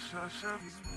special, every time.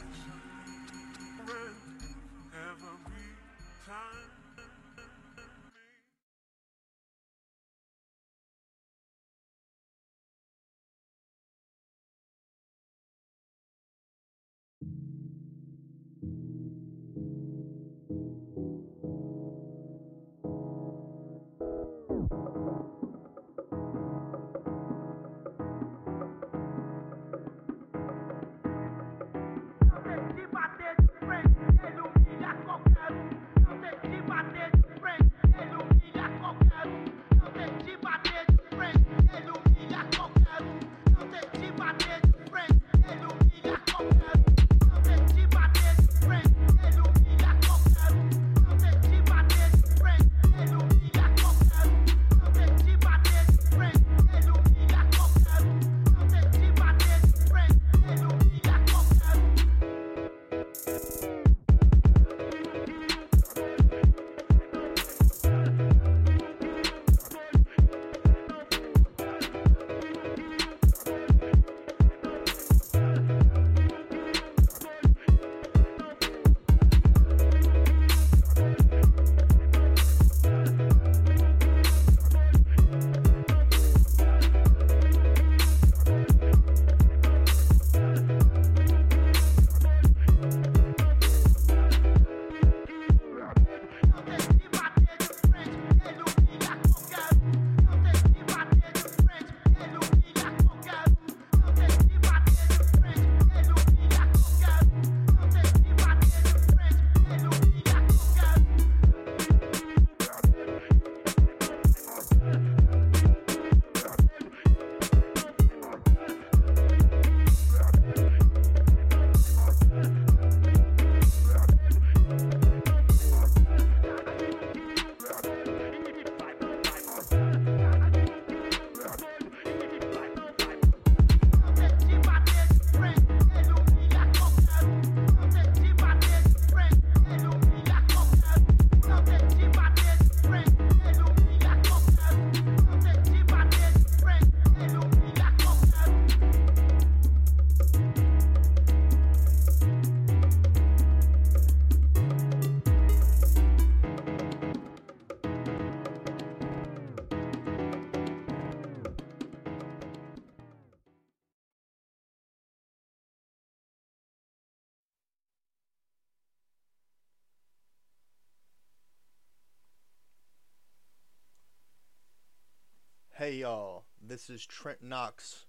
Y'all, this is Trent Knox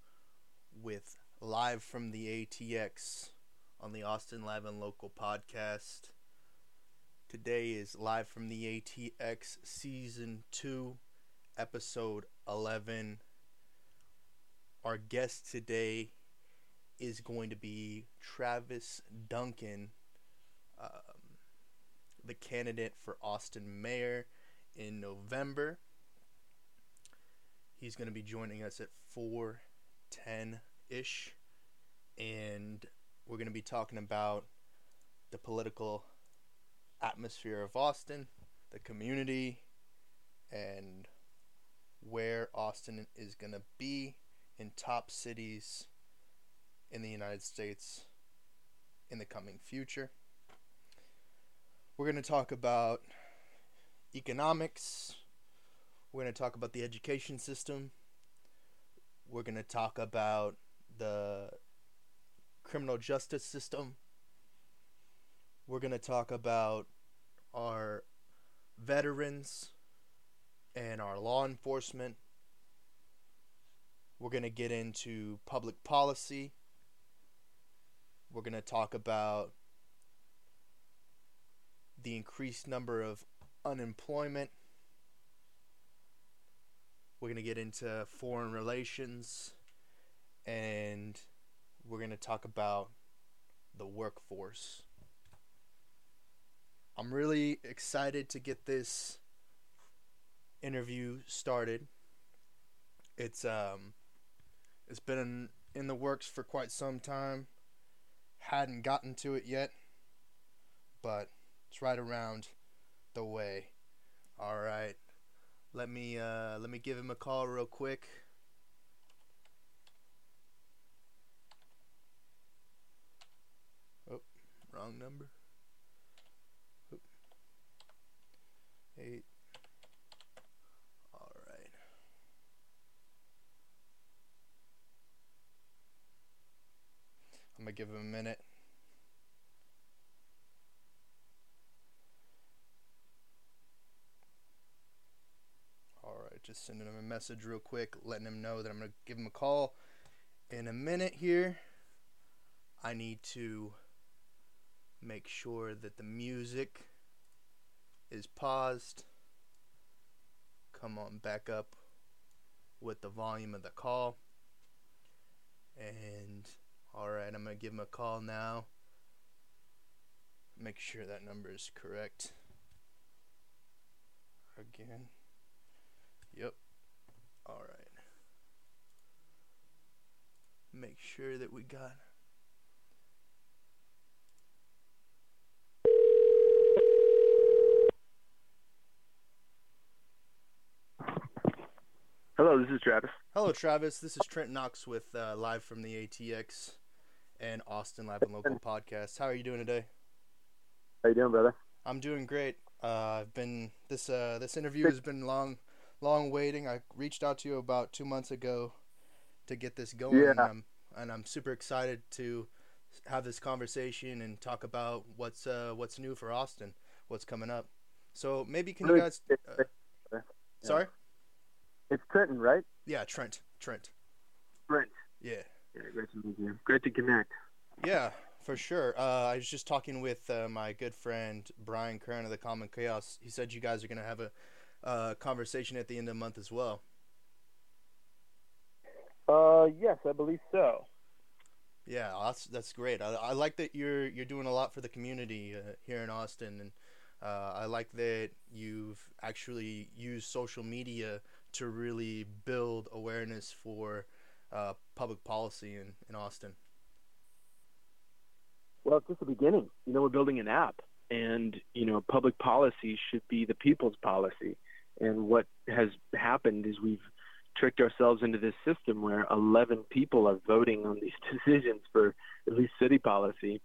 with Live from the ATX on the Austin Live and Local podcast. Today is Live from the ATX Season 2, Episode 11. Our guest today is going to be Travis Duncan, um, the candidate for Austin Mayor in November. He's going to be joining us at 4:10 ish, and we're going to be talking about the political atmosphere of Austin, the community, and where Austin is going to be in top cities in the United States in the coming future. We're going to talk about economics, we're going to talk about the education system. We're going to talk about the criminal justice system. We're going to talk about our veterans and our law enforcement. We're going to get into public policy. We're going to talk about the increased number of unemployment we're going to get into foreign relations and we're going to talk about the workforce. I'm really excited to get this interview started. It's um it's been in, in the works for quite some time. Hadn't gotten to it yet, but it's right around the way. All right. Let me uh, let me give him a call real quick. Oh, wrong number. Eight. All right. I'm gonna give him a minute. All right, just sending him a message real quick, letting him know that I'm gonna give him a call in a minute here. I need to make sure that the music is paused. Come on back up with the volume of the call. And alright, I'm going to give him a call now. Make sure that number is correct. Again. Yep. Alright. Make sure that we got Hello, this is Travis. Hello, Travis. This is Trent Knox with uh, live from the ATX and Austin Live and Local podcast. How are you doing today? How you doing, brother? I'm doing great. Uh, I've been this uh, this interview has been long, long waiting. I reached out to you about two months ago to get this going, Yeah. and, I'm, and I'm super excited to have this conversation and talk about what's uh, what's new for Austin, what's coming up. So maybe can you guys? Uh, sorry. It's Trenton, right? Yeah, Trent. Trent. Trent. Yeah. Yeah, great to meet you. Great to connect. Yeah, for sure. Uh, I was just talking with uh, my good friend Brian Kern of the Common Chaos. He said you guys are going to have a uh, conversation at the end of the month as well. Uh, yes, I believe so. Yeah, that's that's great. I, I like that you're you're doing a lot for the community uh, here in Austin, and uh, I like that you've actually used social media to really build awareness for uh, public policy in, in Austin. Well, it's just the beginning. You know, we're building an app, and you know, public policy should be the people's policy. And what has happened is we've tricked ourselves into this system where 11 people are voting on these decisions for at least city policy,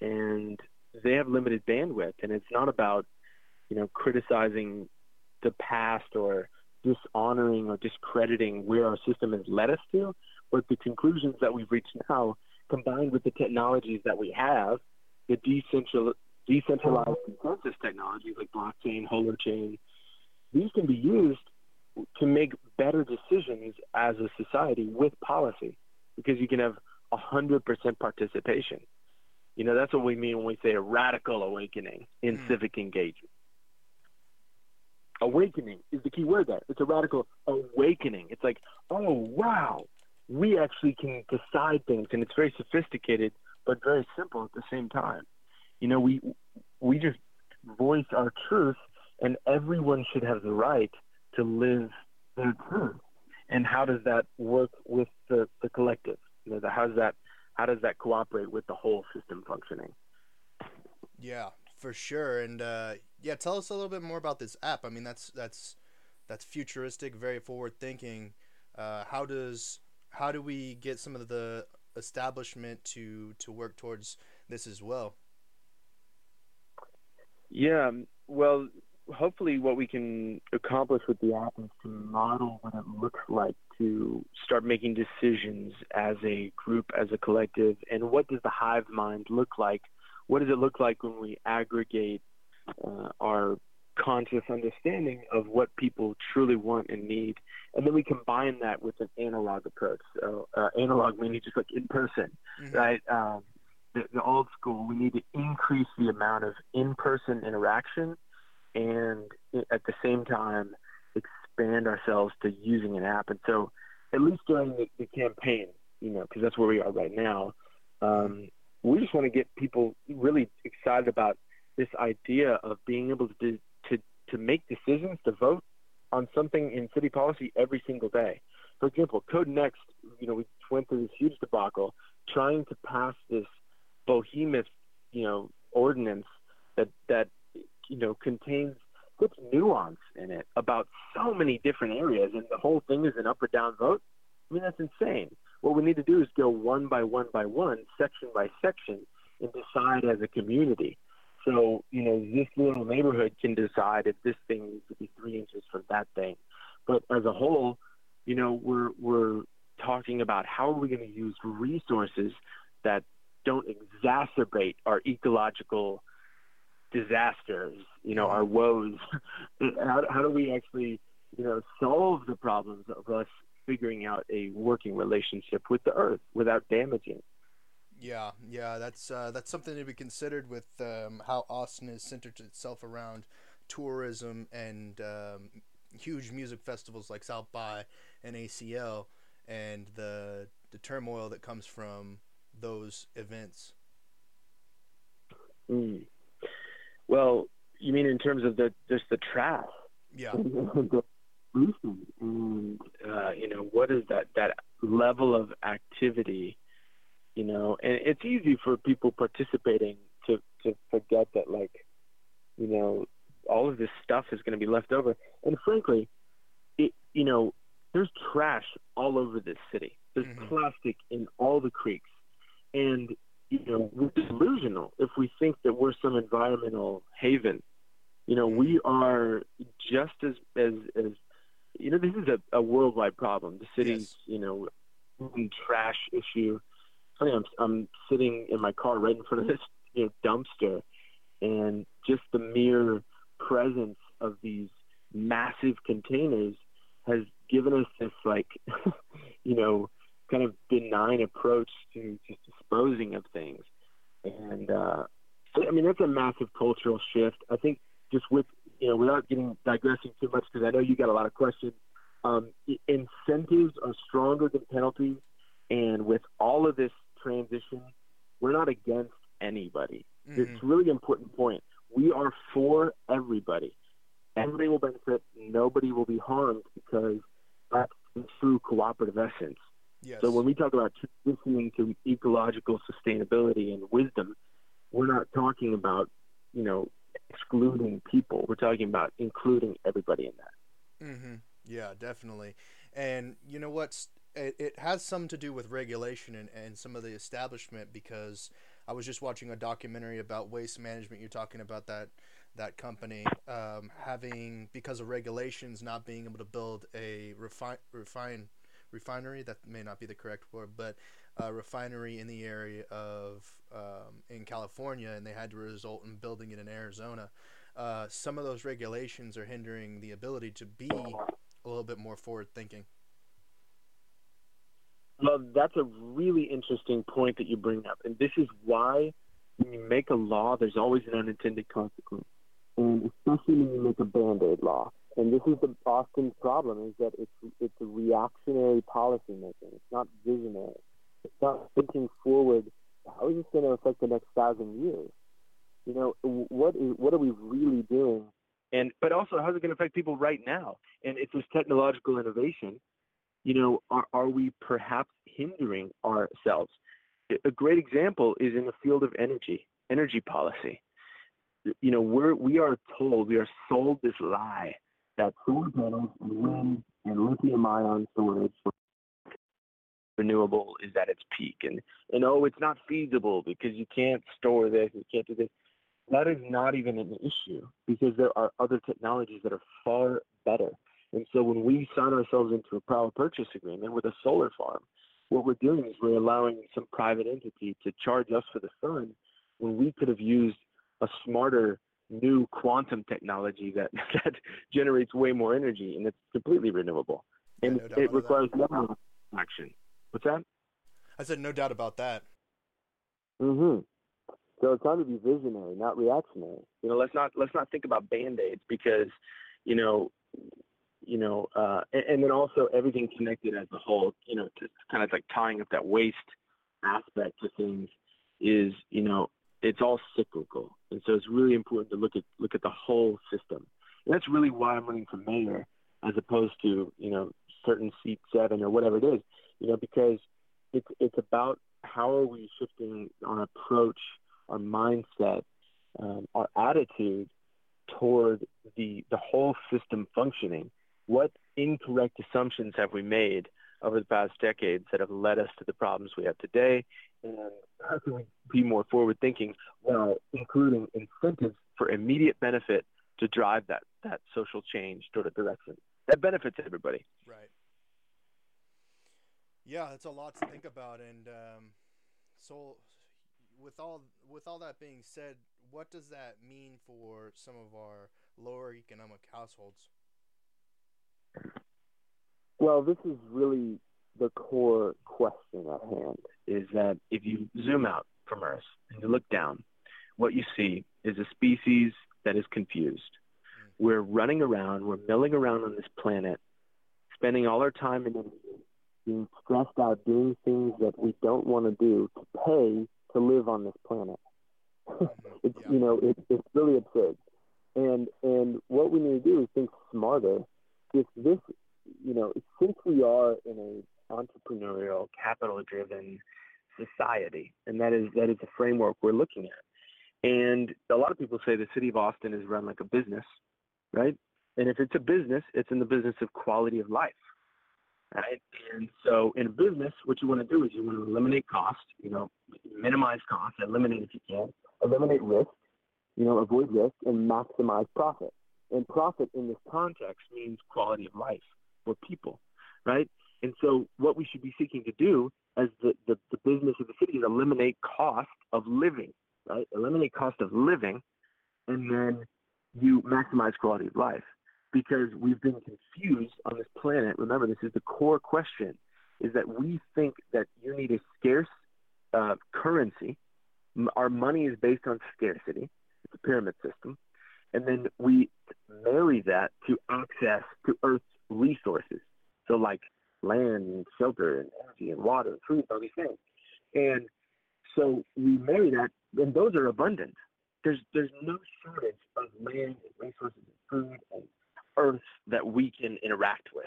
and they have limited bandwidth. And it's not about you know criticizing the past or dishonoring or discrediting where our system has led us to, but the conclusions that we've reached now combined with the technologies that we have, the decentral, decentralized consensus technologies like blockchain, holochain, these can be used to make better decisions as a society with policy because you can have 100% participation. You know, that's what we mean when we say a radical awakening in Hmm. civic engagement. Awakening is the key word there. It's a radical awakening. It's like, oh, wow, we actually can decide things, and it's very sophisticated, but very simple at the same time. You know, we we just voice our truth, and everyone should have the right to live their truth. And how does that work with the, the collective? You know, the, how does that how does that cooperate with the whole system functioning? Yeah, for sure. And uh, yeah, tell us a little bit more about this app. I mean, that's that's that's futuristic, very forward thinking. Uh, how does how do we get some of the establishment to to work towards this as well? Yeah, well, hopefully, what we can accomplish with the app is to model what it looks like to start making decisions as a group, as a collective, and what does the hive mind look like? What does it look like when we aggregate uh, our conscious understanding of what people truly want and need, and then we combine that with an analog approach. So, uh, analog meaning just like in person, Mhm. right? Um, the, the old school, we need to increase the amount of in-person interaction, and at the same time expand ourselves to using an app. And so, at least during the, the campaign, you know, because that's where we are right now, um, we just want to get people really excited about this idea of being able to do, to to make decisions, to vote on something in city policy every single day. For example, Code Next, you know, we went through this huge debacle trying to pass this behemoth, you know, ordinance that that you know contains such nuance in it about so many different areas, and the whole thing is an up or down vote. I mean, that's insane. What we need to do is go one by one by one, section by section, and decide as a community. So, you know, this little neighborhood can decide if this thing needs to be three inches from that thing. But as a whole, you know, we're we're talking about how are we going to use resources that don't exacerbate our ecological disasters, you know, our woes. how, how do we actually, you know, solve the problems of us figuring out a working relationship with the earth without damaging? Yeah, yeah, that's uh, that's something to be considered with um, how Austin is centered itself around tourism and um, huge music festivals like South by and ACL, and the the turmoil that comes from those events. Mm. Well, you mean in terms of the just the trash? Yeah. and uh, you know what is that that level of activity? You know, and it's easy for people participating to to forget that like, you know, all of this stuff is going to be left over. And frankly, it you know, there's trash all over this city. There's mm-hmm. plastic in all the creeks, and you know, we're delusional if we think that we're some environmental haven. You know, we are just as as as you know, this is a, a worldwide problem. The city's, yes. you know, trash issue. Funny, I'm I'm sitting in my car right in front of this you know dumpster, and just the mere presence of these massive containers has given us this like, you know, kind of benign approach to just disposing of things. And uh, I mean, that's a massive cultural shift. I think just with, you know, without getting digressing too much, because I know you got a lot of questions, um, incentives are stronger than penalties. And with all of this transition, we're not against anybody. Mm-hmm. It's a really important point. We are for everybody. Everybody will benefit. Nobody will be harmed because that's the true cooperative essence. Yes. So when we talk about transitioning to ecological sustainability and wisdom, we're not talking about, you know, excluding people. We're talking about including everybody in that. Mm-hmm. Yeah, definitely. And you know what's it, it has some to do with regulation and, and some of the establishment because I was just watching a documentary about waste management. You're talking about that that company um, having because of regulations not being able to build a refine refine refinery. That may not be the correct word, but a refinery in the area of um, in California, and they had to result in building it in Arizona. Uh, some of those regulations are hindering the ability to be a little bit more forward thinking. Well, that's a really interesting point that you bring up, and this is why when you make a law, there's always an unintended consequence, and especially when you make a band-aid law and this is the Austin's problem is that it's it's a reactionary policy making. It's not visionary. It's not thinking forward. How is this going to affect the next thousand years? You know, what is what are we really doing? And but also, how's it going to affect people right now? And it's this technological innovation. You know, are are we perhaps hindering ourselves? A great example is in the field of energy, energy policy. You know, we're we are told we are sold this lie that solar panels and wind and lithium ion storage renewable is at its peak. And and oh it's not feasible because you can't store this you can't do this. That is not even an issue because there are other technologies that are far better. And so when we sign ourselves into a power purchase agreement with a solar farm what we're doing is we're allowing some private entity to charge us for the sun when we could have used a smarter new quantum technology that that generates way more energy and it's completely renewable and yeah, no it requires no action. What's that? I said no doubt about that. Mm-hmm. So it's time to be visionary, not reactionary. You know, let's not let's not think about band aids because, you know, you know, uh, and, and, then also everything connected as a whole. You know, to kind of like tying up that waste aspect to things is, you know, it's all cyclical, and so it's really important to look at look at the whole system. And that's really why I'm running for mayor, as opposed to you know certain seat seven or whatever it is. You know, because it's it's about how are we shifting our approach, our mindset, um, our attitude toward the the whole system functioning. What incorrect assumptions have we made over the past decades that have led us to the problems we have today? And how can we be more forward thinking while including incentives for immediate benefit to drive that, that social change toward a direction that benefits everybody? Right. Yeah, it's a lot to think about. And um, so, with all with all that being said, what does that mean for some of our lower economic households? Well, this is really the core question at hand is that if you zoom out from Earth and you look down, what you see is a species that is confused. We're running around, we're milling around on this planet, spending all our time and being stressed out doing things that we don't want to do to pay to live on this planet. Mm-hmm. it's yeah. you know it, it's really absurd, and and what we need to do is think smarter. If this you know since we are in a entrepreneurial, capital-driven society, and that is that is the framework we're looking at. And a lot of people say the city of Austin is run like a business, right? And if it's a business, it's in the business of quality of life, right? And so in a business, what you want to do is you want to eliminate cost, you know, minimize cost, eliminate if you can, eliminate risk, you know, avoid risk, and maximize profit. And profit in this context means quality of life for people, right? And so what we should be seeking to do as the, the, the business of the city is eliminate cost of living, right? Eliminate cost of living, and then you maximize quality of life. Because we've been confused on this planet. Remember, this is the core question: is that we think that you need a scarce uh, currency. Our money is based on scarcity. It's a pyramid system, and then we marry that to access to Earth's resources. So, like land and shelter and energy and water and food, all these things. And so we marry that, and those are abundant. There's there's no shortage of land and resources and food and earth that we can interact with.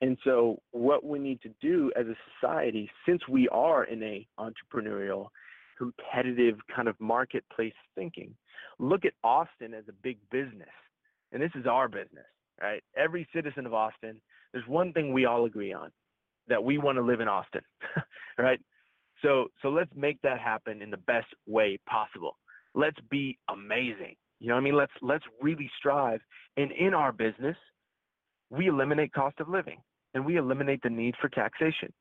And so what we need to do as a society, since we are in a entrepreneurial, competitive kind of marketplace thinking, look at Austin as a big business. And this is our business, right? Every citizen of Austin there's one thing we all agree on that we want to live in Austin, right? So so let's make that happen in the best way possible. Let's be amazing. You know what I mean? Let's let's really strive. And in our business, we eliminate cost of living and we eliminate the need for taxation.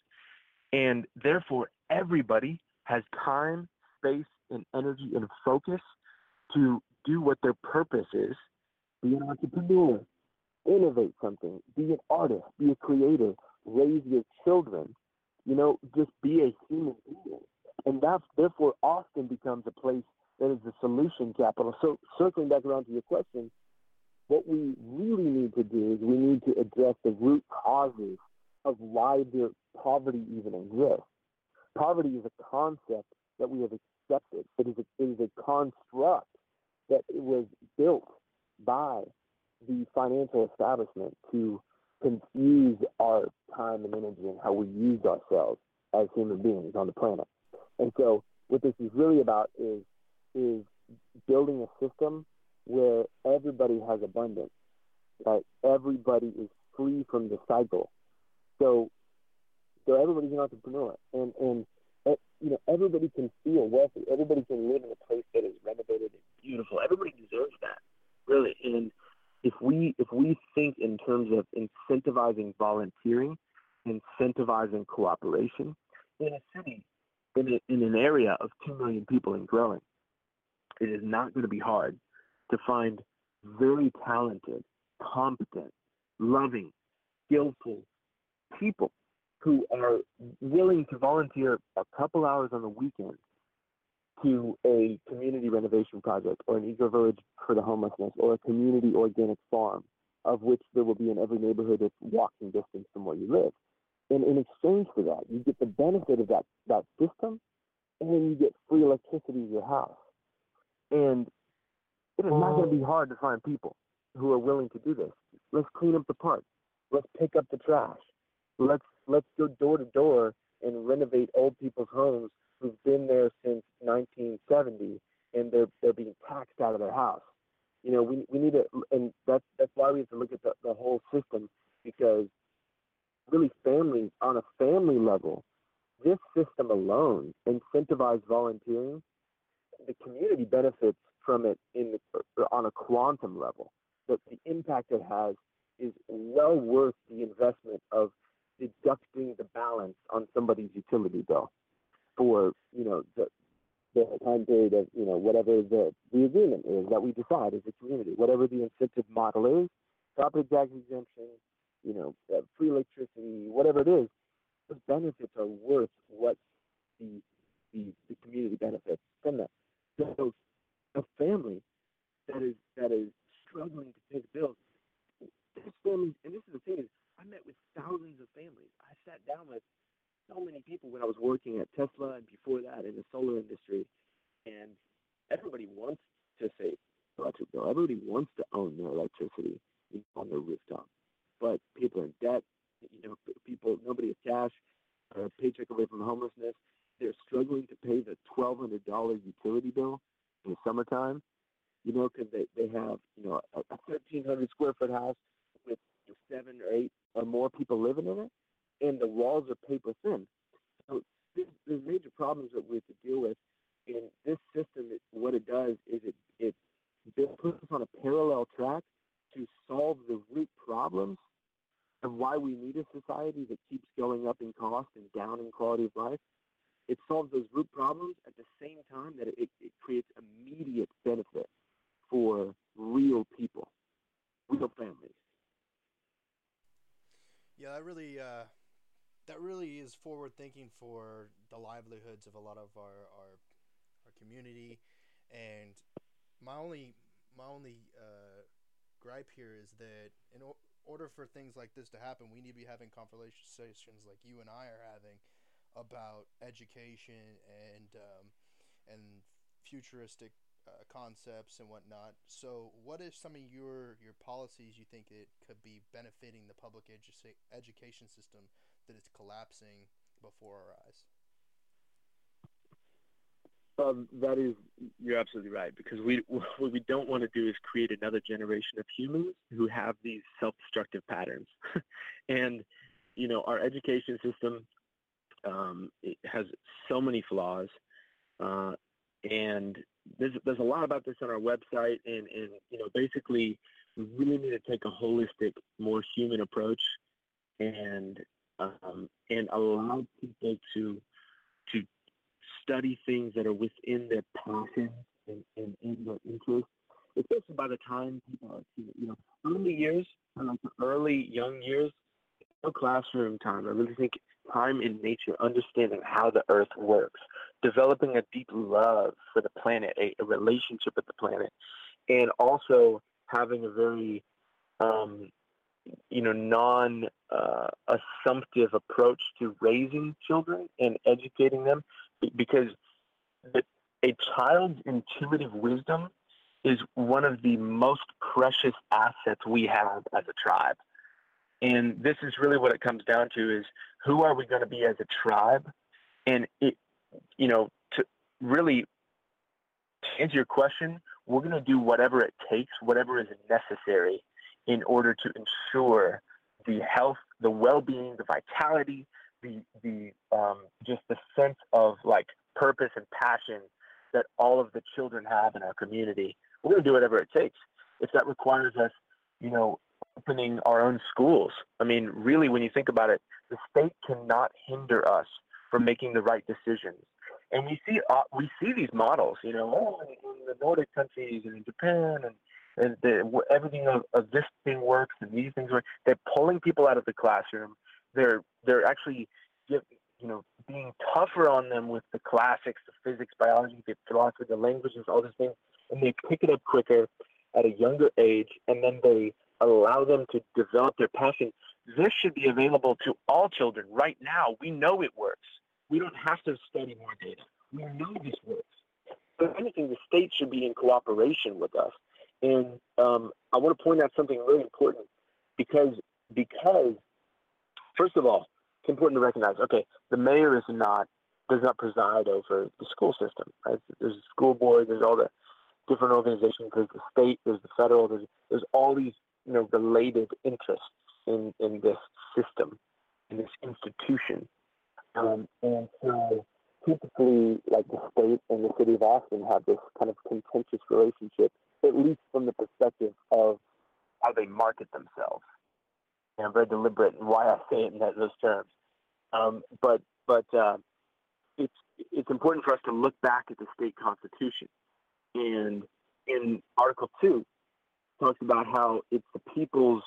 And therefore everybody has time, space, and energy and focus to do what their purpose is, be an entrepreneur, innovate something, be an artist, be a creator, raise your children, you know, just be a human being. And that's therefore Austin becomes a place that is the solution capital. So circling back around to your question, what we really need to do is we need to address the root causes of why the poverty even exists. Poverty is a concept that we have accepted. It is a, it is a construct that it was built by the financial establishment to confuse our time and energy and how we use ourselves as human beings on the planet. And so what this is really about is is building a system where everybody has abundance, right? Everybody is free from the cycle. So so everybody's an entrepreneur and and eh, you know everybody can feel wealthy. Everybody can live in a place that is renovated and beautiful. Everybody deserves that, really. And if we if we think in terms of incentivizing volunteering, incentivizing cooperation in a city, in, a, in an area of two million people and growing, it is not going to be hard to find very talented, competent, loving, skillful people who are willing to volunteer a couple hours on the weekend to a community renovation project or an eco village for the homelessness or a community organic farm of which there will be in every neighborhood that's walking distance from where you live. And in exchange for that, you get the benefit of that, that system and then you get free electricity to your house. And it is not going to be hard to find people who are willing to do this. Let's clean up the park. Let's pick up the trash. Let's let's go door to door and renovate old people's homes who've been there since 1970 and they're they're being taxed out of their house. You know, we we need to, and that's that's why we have to look at the, the whole system because really families on a family level, this system alone incentivized volunteering. The community benefits from it in on a quantum level. But the impact it has is well worth the investment of deducting the balance on somebody's utility bill for you know the the time period of you know whatever the the agreement is that we decide as a community, whatever the incentive model is, property tax exemption, you know, uh, free electricity, whatever it is, those benefits are worth what the the, the community benefits from that. So a family that is that is struggling to pay the bills, this family, and this is the thing is, I met with thousands of families. I sat down with so many people when I was working at Tesla and before that in the solar industry, and everybody wants to save electric bill. Everybody wants to own their electricity on their rooftop, but people are in debt. You know, people nobody has cash, a paycheck away from homelessness. They're struggling to pay the twelve hundred dollar utility bill in the summertime. You know, because they they have you know a, a thirteen hundred square foot house with seven or eight or more people living in it and the walls are paper thin. So there's, major problems that we have to deal with. And this system, it, what it does is it, it, it puts us on a parallel track to solve the root problems of why we need a society that keeps going up in cost and down in quality of life. It solves those root problems at the same time that it, it creates immediate benefit for real people, real families. Yeah, I really uh, that really is forward thinking for the livelihoods of a lot of our our, our community and my only my only uh, gripe here is that in o- order for things like this to happen we need to be having conversations like you and I are having about education and um, and futuristic uh, concepts and whatnot. So, what is some of your your policies you think it could be benefiting the public edu- education system that it's collapsing before our eyes. Um, that is, you're absolutely right. Because we what we don't want to do is create another generation of humans who have these self-destructive patterns. and you know, our education system um, has so many flaws, uh, and there's there's a lot about this on our website. And and you know, basically, we really need to take a holistic, more human approach and um, and allow people to to study things that are within their passion and, and, and their interest, especially by the time people are, you know, early years, like early young years, no classroom time. I really think time in nature, understanding how the earth works, developing a deep love for the planet, a, a relationship with the planet, and also having a very um, you know, non uh, assumptive approach to raising children and educating them because a child's intuitive wisdom is one of the most precious assets we have as a tribe. And this is really what it comes down to is who are we going to be as a tribe? And it, you know, to really answer your question, we're going to do whatever it takes, whatever is necessary in order to ensure the health, the well-being, the vitality, the the um, just the sense of like purpose and passion that all of the children have in our community. We're going to do whatever it takes. If that requires us, you know, opening our own schools. I mean, really, when you think about it, the state cannot hinder us from making the right decisions. And we see uh, we see these models, you know, oh, in the Nordic countries and in Japan and and the, everything of, of this thing works and these things work. They're pulling people out of the classroom. They're they're actually you know being tougher on them with the classics, the physics, biology, the philosophy, the languages, all these things, and they pick it up quicker at a younger age, and then they allow them to develop their passion. This should be available to all children right now. We know it works. We don't have to study more data. We know this works. But if anything, the state should be in cooperation with us and um, I want to point out something really important because because first of all, it's important to recognize. Okay, the mayor is not does not preside over the school system. Right? There's a school board. There's all the different organizations. There's the state. There's the federal. There's there's all these you know related interests in in this system. in this institution. Um, and so typically, like the state and the city of Austin have this kind of contentious relationship, at least from the perspective of how they market themselves. And I'm very deliberate in why I say it in that, those terms. Um, but but uh, it's it's important for us to look back at the state constitution, and in Article Two, talks about how it's the people's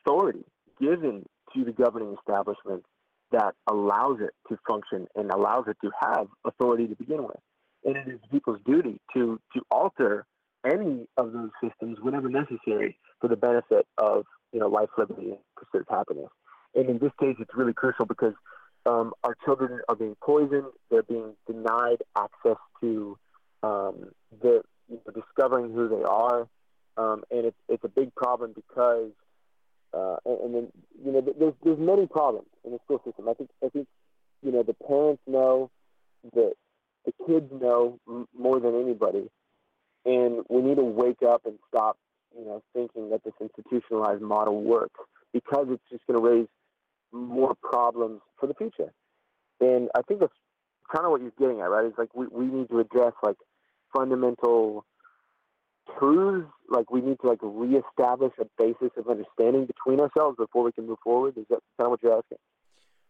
authority given to the governing establishment that allows it to function and allows it to have authority to begin with. And it is people's duty to to alter any of those systems whenever necessary for the benefit of you know life, liberty, and pursuit of happiness. And in this case, it's really crucial because um, our children are being poisoned. They're being denied access to um, the you know, discovering who they are, um, and it's it's a big problem because uh, and, and, then you know there's there's many problems in the school system. I think I think you know the parents know that the kids know m- more than anybody, and we need to wake up and stop you know thinking that this institutionalized model works because it's just going to raise more problems for the future. And I think that's kind of what you're getting at, right? It's like we, we need to address like fundamental truths. Like we need to like reestablish a basis of understanding between ourselves before we can move forward. Is that kind of what you're asking?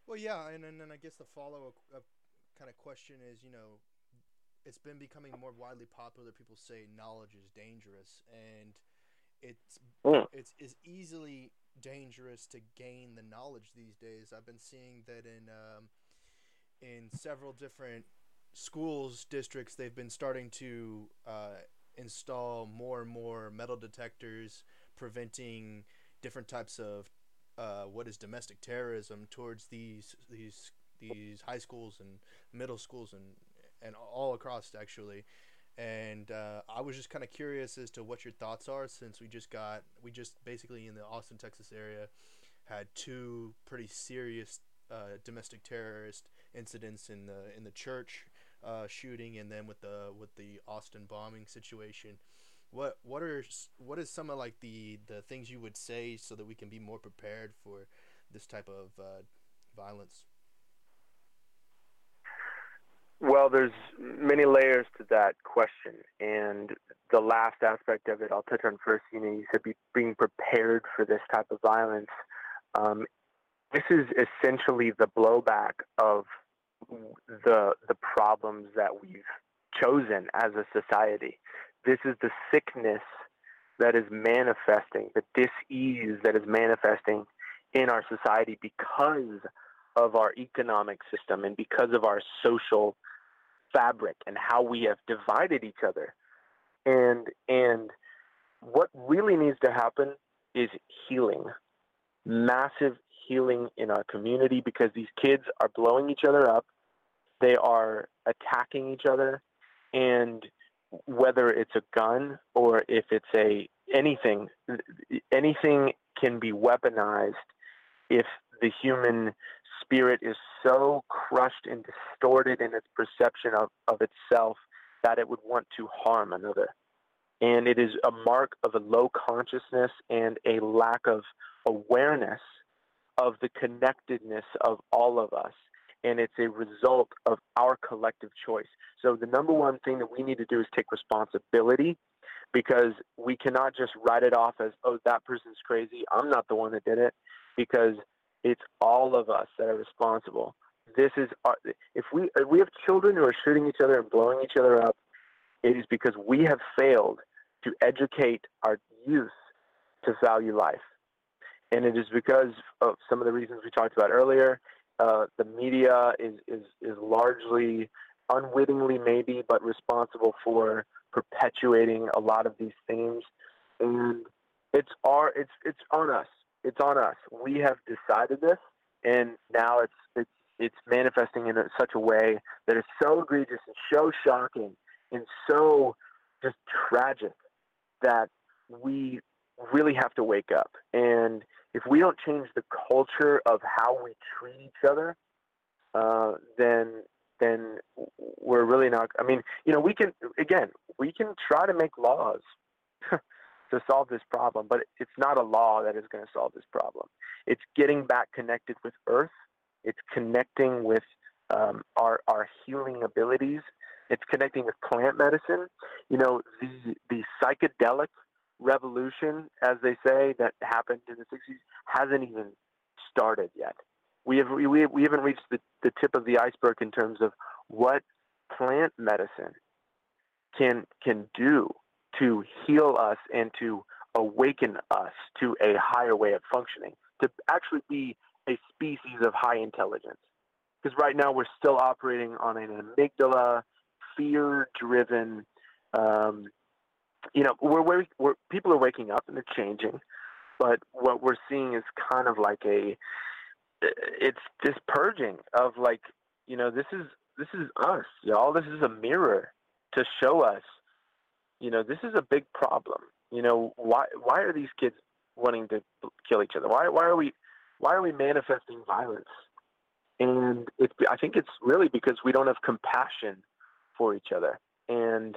Well, yeah, and and, and I guess the follow up uh, kind of question is, you know, it's been becoming more widely popular. People say knowledge is dangerous, and it's mm. it's is easily dangerous to gain the knowledge these days. I've been seeing that in um, in several different schools districts they've been starting to uh, install more and more metal detectors preventing different types of uh, what is domestic terrorism towards these these these high schools and middle schools and and all across actually and uh, I was just kind of curious as to what your thoughts are since we just got we just basically in the Austin, Texas area had two pretty serious uh, domestic terrorist incidents in the in the church uh, shooting and then with the with the Austin bombing situation. What what are what is some of like the the things you would say so that we can be more prepared for this type of uh, violence? Well, there's many layers to that question, and the last aspect of it I'll touch on first. You know, you said be, being prepared for this type of violence. Um, this is essentially the blowback of the the problems that we've chosen as a society. This is the sickness that is manifesting, the dis-ease that is manifesting in our society because of our economic system and because of our social fabric and how we have divided each other. And and what really needs to happen is healing. Massive healing in our community because these kids are blowing each other up. They are attacking each other and whether it's a gun or if it's a anything anything can be weaponized if the human spirit is so crushed and distorted in its perception of, of itself that it would want to harm another. And it is a mark of a low consciousness and a lack of awareness of the connectedness of all of us. And it's a result of our collective choice. So, the number one thing that we need to do is take responsibility because we cannot just write it off as, oh, that person's crazy. I'm not the one that did it. Because it's all of us that are responsible. This is our, if we if we have children who are shooting each other and blowing each other up, it is because we have failed to educate our youth to value life, and it is because of some of the reasons we talked about earlier. Uh, the media is, is is largely unwittingly maybe, but responsible for perpetuating a lot of these themes, and it's our it's it's on us it's on us. We have decided this, and now it's it's it's manifesting in such a way that is so egregious and so shocking and so just tragic that we really have to wake up. And if we don't change the culture of how we treat each other, uh, then then we're really not. I mean, you know, we can again, we can try to make laws to solve this problem, but it's not a law that is going to solve this problem. It's getting back connected with Earth. It's connecting with um, our our healing abilities. It's connecting with plant medicine. You know, the the psychedelic revolution, as they say, that happened in the '60s hasn't even started yet. We have we, we haven't reached the, the tip of the iceberg in terms of what plant medicine can can do to heal us and to awaken us to a higher way of functioning, to actually be a species of high intelligence. Because right now we're still operating on an amygdala, fear-driven. Um, you know, we're, we're, we're people are waking up and they're changing, but what we're seeing is kind of like a it's this purging of like you know this is this is us y'all this is a mirror to show us you know this is a big problem. You know why why are these kids wanting to kill each other? Why why are we why are we manifesting violence? And it's i think it's really because we don't have compassion for each other. And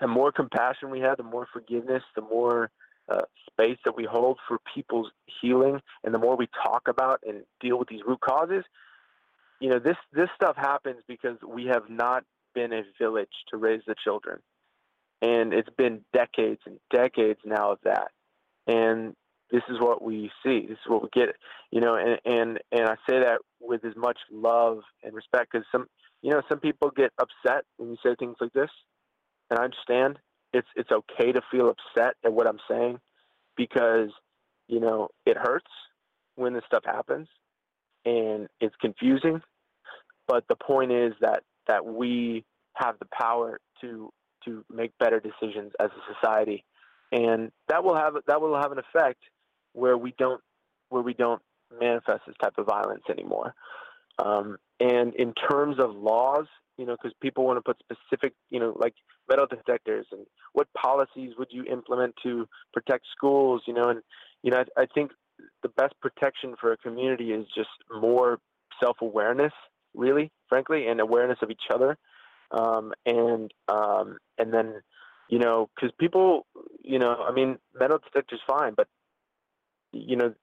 the more compassion we have the more forgiveness the more uh, space that we hold for people's healing, and the more we talk about and deal with these root causes, you know, this this stuff happens because we have not been a village to raise the children, and it's been decades and decades now of that, and this is what we see. This is what we get. You know, and and and I say that with as much love and respect because some, you know, some people get upset when you say things like this, and I understand it's it's okay to feel upset at what I'm saying because you know it hurts when this stuff happens and it's confusing but the point is that that we have the power to to make better decisions as a society. And that will have that will have an effect where we don't where we don't manifest this type of violence anymore. Um, and in terms of laws you know, because people want to put specific, you know, like metal detectors and what policies would you implement to protect schools, you know, and, you know, I, I think the best protection for a community is just more self-awareness, really, frankly, and awareness of each other. Um, and, um, and then, you know, because people, you know, I mean, metal detectors fine, but, you know,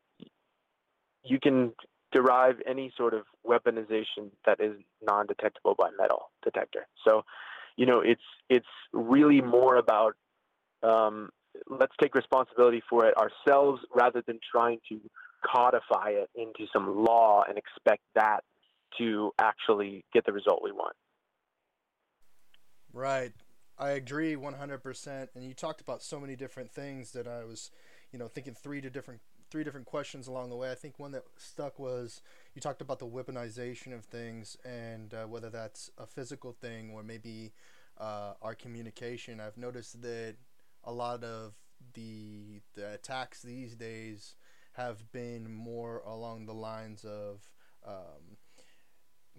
you can derive any sort of weaponization that is non-detectable by metal detector. So, you know, it's it's really more about um, let's take responsibility for it ourselves rather than trying to codify it into some law and expect that to actually get the result we want. Right. I agree 100%. And you talked about so many different things that I was, you know, thinking three to different three different questions along the way. I think one that stuck was you talked about the weaponization of things and uh, whether that's a physical thing or maybe uh, our communication. I've noticed that a lot of the the attacks these days have been more along the lines of um,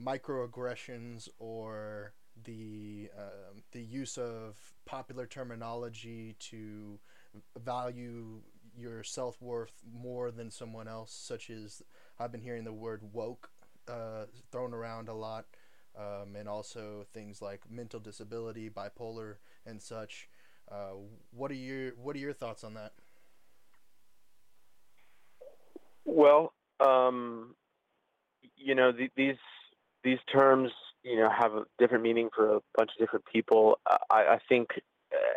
microaggressions or the uh, the use of popular terminology to value your self worth more than someone else, such as I've been hearing the word woke uh, thrown around a lot, um, and also things like mental disability, bipolar, and such. Uh, what are your What are your thoughts on that? Well, um, you know the, these these terms you know have a different meaning for a bunch of different people. I, I think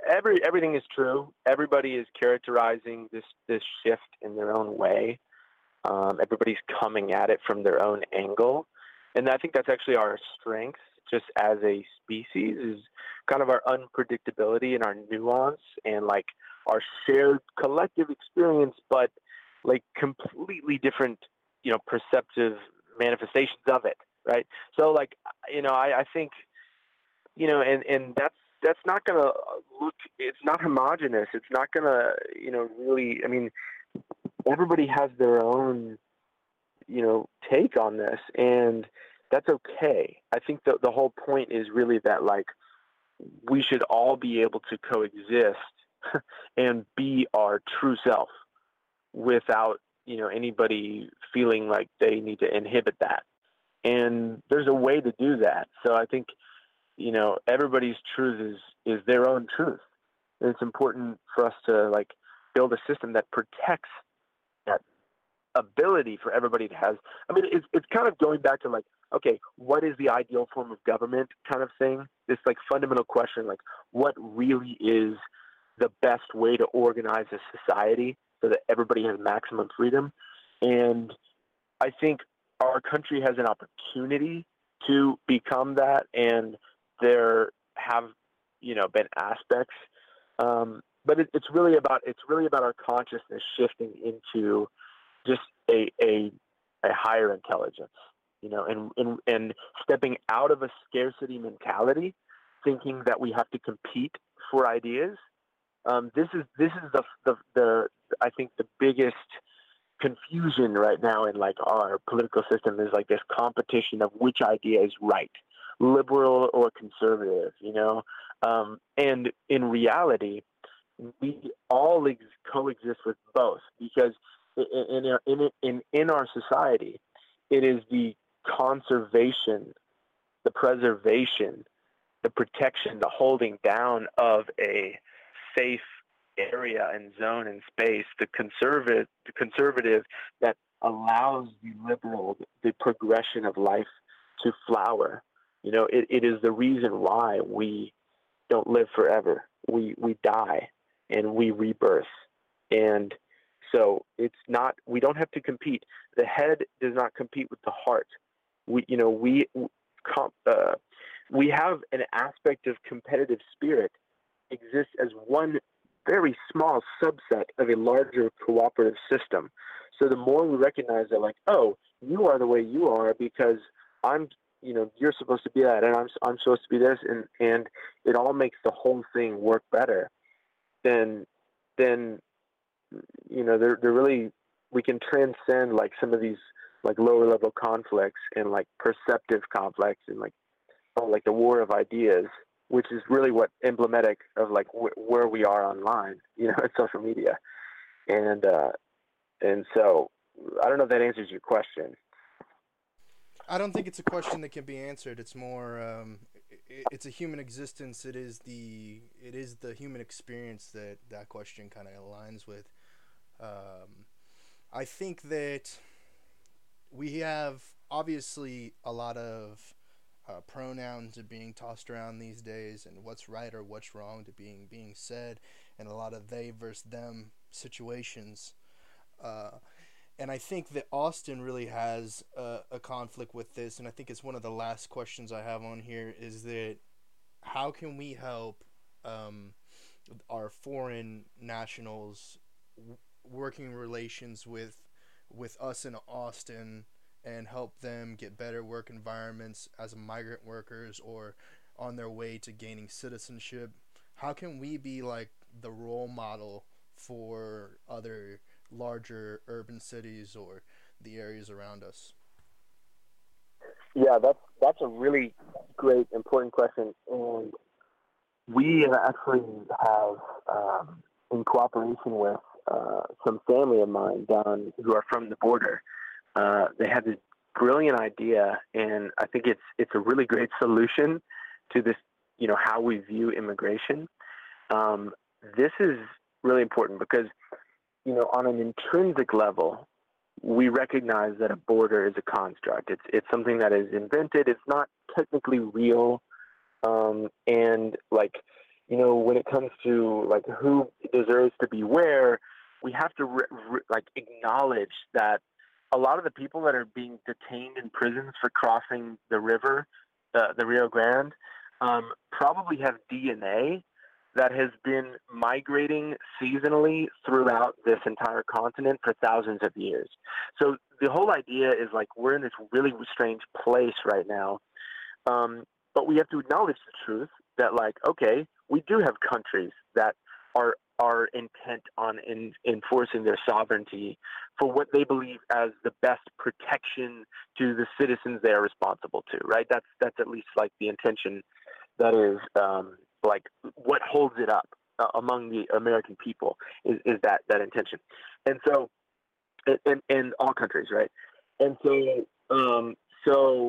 every everything is true. Everybody is characterizing this this shift in their own way. Um, everybody's coming at it from their own angle, and I think that's actually our strength, just as a species, is kind of our unpredictability and our nuance and like our shared collective experience, but like completely different, you know, perceptive manifestations of it, right? So like, you know, I, I think, you know, and and that's that's not going to look. It's not homogenous. It's not going to, you know, really. I mean, everybody has their own, you know, take on this, and that's okay. I think the the whole point is really that like we should all be able to coexist and be our true self without you know anybody feeling like they need to inhibit that and there's a way to do that so i think you know everybody's truth is is their own truth and it's important for us to like build a system that protects that ability for everybody to have. I mean, it's it's kind of going back to like, okay, what is the ideal form of government kind of thing? This like fundamental question, like what really is the best way to organize a society so that everybody has maximum freedom. And I think our country has an opportunity to become that, and there have, you know, been aspects. Um, but it, it's really about it's really about our consciousness shifting into just a a, a higher intelligence, you know, and, and and stepping out of a scarcity mentality, thinking that we have to compete for ideas. Um, this is this is the, the the I think the biggest confusion right now in like our political system is like this competition of which idea is right, liberal or conservative, you know. Um, and in reality, we all ex- coexist with both because in, in, in, in, in our society, it is the conservation, the preservation, the protection, the holding down of a safe area and zone and space, the conservative, the conservative that allows the liberal, the progression of life to flower. You know, it, it is the reason why we don't live forever. We we die and we rebirth. And so it's not we don't have to compete. The head does not compete with the heart. We you know we uh, we have an aspect of competitive spirit exists as one very small subset of a larger cooperative system. So the more we recognize that, like, oh, you are the way you are because I'm, you know, you're supposed to be that, and I'm I'm supposed to be this, and and it all makes the whole thing work better. Then, then, you know, they're they're really we can transcend like some of these like lower level conflicts and like perceptive conflicts and like oh, like the war of ideas which is really what emblematic of like wh- where we are online, you know, in social media. And uh, and so I don't know if that answers your question. I don't think it's a question that can be answered. It's more um, it, it's a human existence. It is the it is the human experience that that question kind of aligns with. Um, I think that we have obviously a lot of uh, pronouns are being tossed around these days, and what's right or what's wrong to being being said, and a lot of they versus them situations. Uh, and I think that Austin really has a, a conflict with this, and I think it's one of the last questions I have on here is that how can we help um, our foreign nationals w- working relations with with us in Austin and help them get better work environments as migrant workers or on their way to gaining citizenship? How can we be like the role model for other larger urban cities or the areas around us? Yeah, that's that's a really great, important question, and we actually have, um, in cooperation with uh, some family of mine down who are from the border, uh, they had this brilliant idea, and I think it's it's a really great solution to this. You know how we view immigration. Um, this is really important because you know on an intrinsic level, we recognize that a border is a construct. It's it's something that is invented. It's not technically real, um, and like you know when it comes to like who deserves to be where, we have to re- re- like acknowledge that a lot of the people that are being detained in prisons for crossing the river, uh, the Rio Grande, um, probably have DNA that has been migrating seasonally throughout this entire continent for thousands of years. So the whole idea is like we're in this really strange place right now. Um, but we have to acknowledge the truth that, like, okay, we do have countries that are are intent on in, enforcing their sovereignty for what they believe as the best protection to the citizens they are responsible to. Right? That's that's at least like the intention. That is um, like what holds it up uh, among the American people is, is that that intention, and so in, in all countries, right? And so um, so